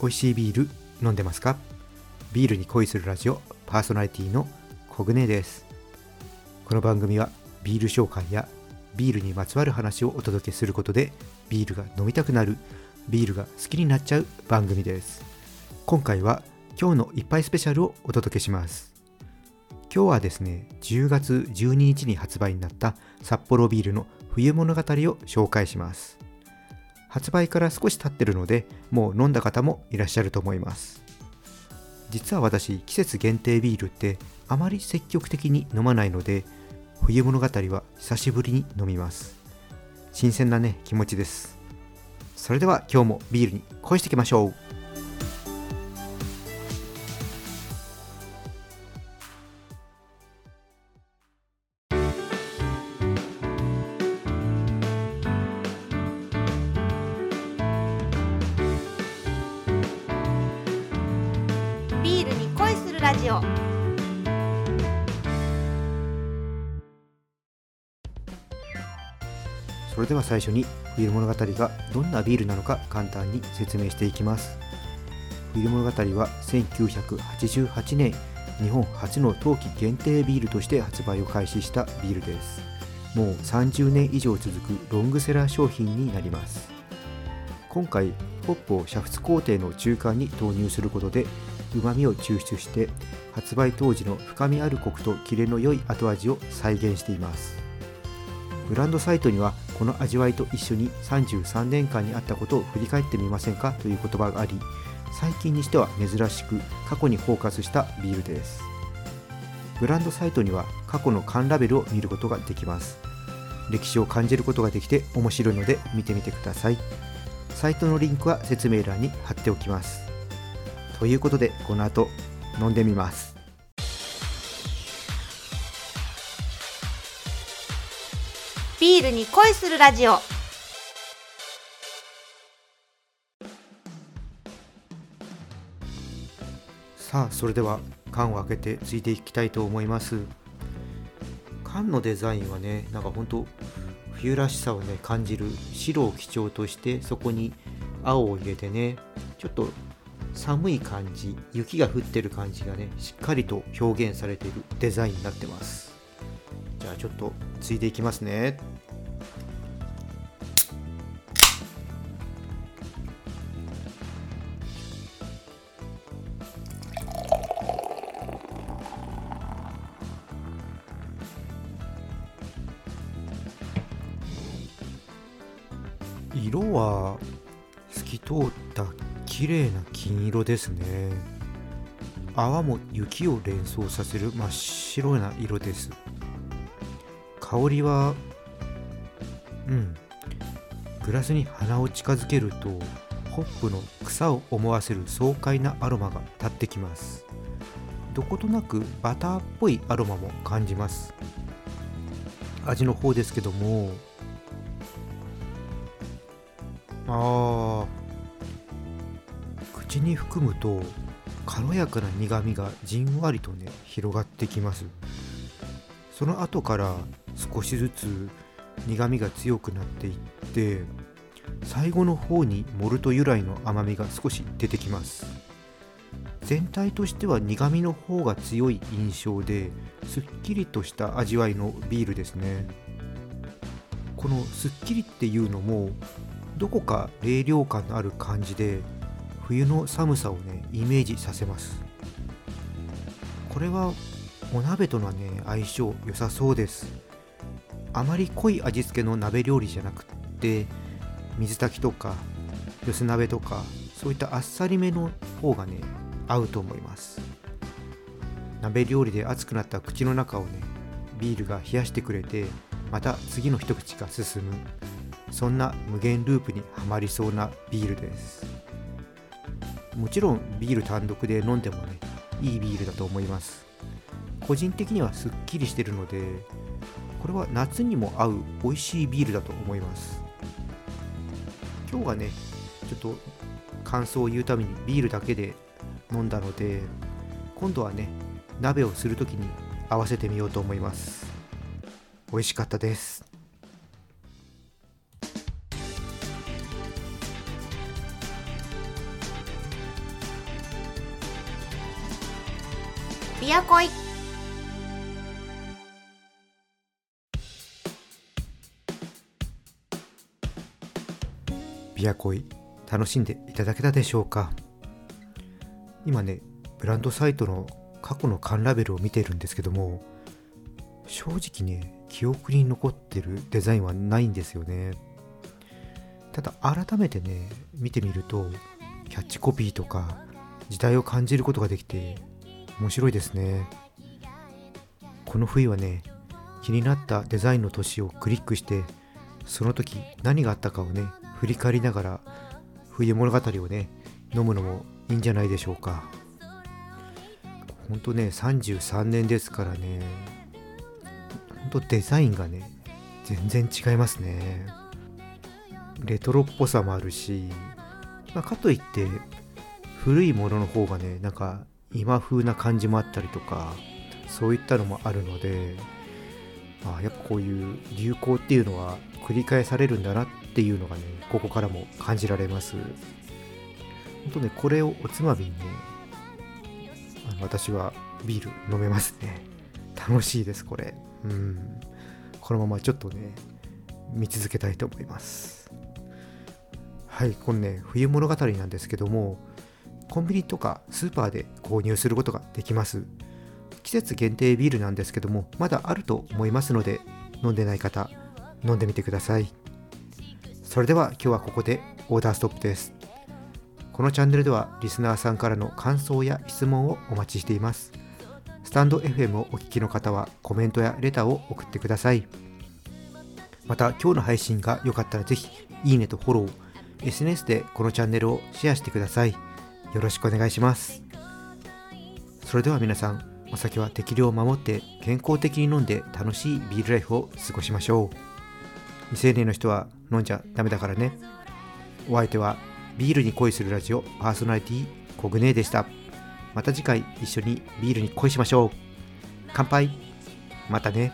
美味しいビール飲んでますか？ビールに恋するラジオパーソナリティのコグネです。この番組はビール紹介やビールにまつわる話をお届けすることでビールが飲みたくなるビールが好きになっちゃう番組です。今回は今日の一杯スペシャルをお届けします。今日はですね10月12日に発売になった札幌ビールの冬物語を紹介します。発売から少し経ってるのでもう飲んだ方もいらっしゃると思います。実は私季節限定ビールってあまり積極的に飲まないので冬物語は久しぶりに飲みます。新鮮なね気持ちです。それでは今日もビールに恋していきましょう。ジオそれでは最初に冬物語がどんなビールなのか簡単に説明していきます。冬物語は1988年日本初の冬季限定ビールとして発売を開始したビールです。もう30年以上続くロングセラー商品になります。今回ホップを煮沸工程の中間に投入することで旨味を抽出して発売当時の深みあるコクとキレの良い後味を再現しています。ブランドサイトにはこの味わいと一緒に33年間にあったことを振り返ってみませんか？という言葉があり最近にしては珍しく過去にフォーカスしたビールです。ブランドサイトには過去の缶ラベルを見ることができます。歴史を感じることができて面白いので見てみてください。サイトのリンクは説明欄に貼っておきます。ということでこの後飲んでみます。ビールに恋するラジオ。さあそれでは缶を開けてついていきたいと思います。缶のデザインはねなんかほんと冬らしさをね感じる白を基調としてそこに青を入れてねちょっと寒い感じ雪が降ってる感じがねしっかりと表現されているデザインになってます。じゃあちょっとついていきますね。色は透き通った綺麗な金色ですね。泡も雪を連想させる真っ白な色です。香りはうん。グラスに鼻を近づけるとホップの草を思わせる爽快なアロマが立ってきます。どことなくバターっぽいアロマも感じます。味の方ですけども。あー。口に含むと軽やかな苦みがじんわりとね広がってきます。その後から少しずつ苦みが強くなっていって最後の方にモルト由来の甘みが少し出てきます。全体としては苦みの方が強い印象ですっきりとした味わいのビールですね。このすっきりっていうのもどこか冷涼感のある感じで冬の寒さをねイメージさせます。これはお鍋とのね相性良さそうです。あまり濃い味付けの鍋料理じゃなくって水炊きとか寄せ鍋とかそういったあっさりめの方がね合うと思います。鍋料理で熱くなった口の中をねビールが冷やしてくれてまた次の一口が進む。そんな無限ループにはまりそうなビールです。もちろんビール単独で飲んでもねいいビールだと思います。個人的にはすっきりしてるのでこれは夏にも合う美味しいビールだと思います。今日はねちょっと感想を言うためにビールだけで飲んだので今度はね鍋をする時に合わせてみようと思います。美味しかったです。ビアコイビアコイ楽しんでいただけたでしょうか？今ねブランドサイトの過去の缶ラベルを見てるんですけども正直ね記憶に残ってるデザインはないんですよね。ただ改めてね見てみるとキャッチコピーとか時代を感じることができて面白いですね。この冬はね気になったデザインの年をクリックしてその時何があったかをね振り返りながら冬物語をね飲むのもいいんじゃないでしょうか。ほんとね33年ですからねほんとデザインがね全然違いますね。レトロっぽさもあるし、まあ、かといって古いものの方がねなんか今風な感じもあったりとかそういったのもあるのであやっぱこういう流行っていうのは繰り返されるんだなっていうのがねここからも感じられます。本当ねこれをおつまみにねあの私はビール飲めますね。楽しいですこれ。うん。このままちょっとね見続けたいと思います。はいこのね冬物語なんですけどもコンビニとかスーパーで購入することができます。季節限定ビールなんですけどもまだあると思いますので飲んでない方飲んでみてください。それでは今日はここでオーダーストップです。このチャンネルではリスナーさんからの感想や質問をお待ちしています。スタンド FM をお聞きの方はコメントやレターを送ってください。また今日の配信が良かったらぜひいいねとフォロー SNS でこのチャンネルをシェアしてください。よろしくお願いします。それでは皆さんお酒は適量を守って健康的に飲んで楽しいビールライフを過ごしましょう。未成年の人は飲んじゃダメだからね。お相手はビールに恋するラジオパーソナリティコグネーでした。また次回一緒にビールに恋しましょう。乾杯。またね。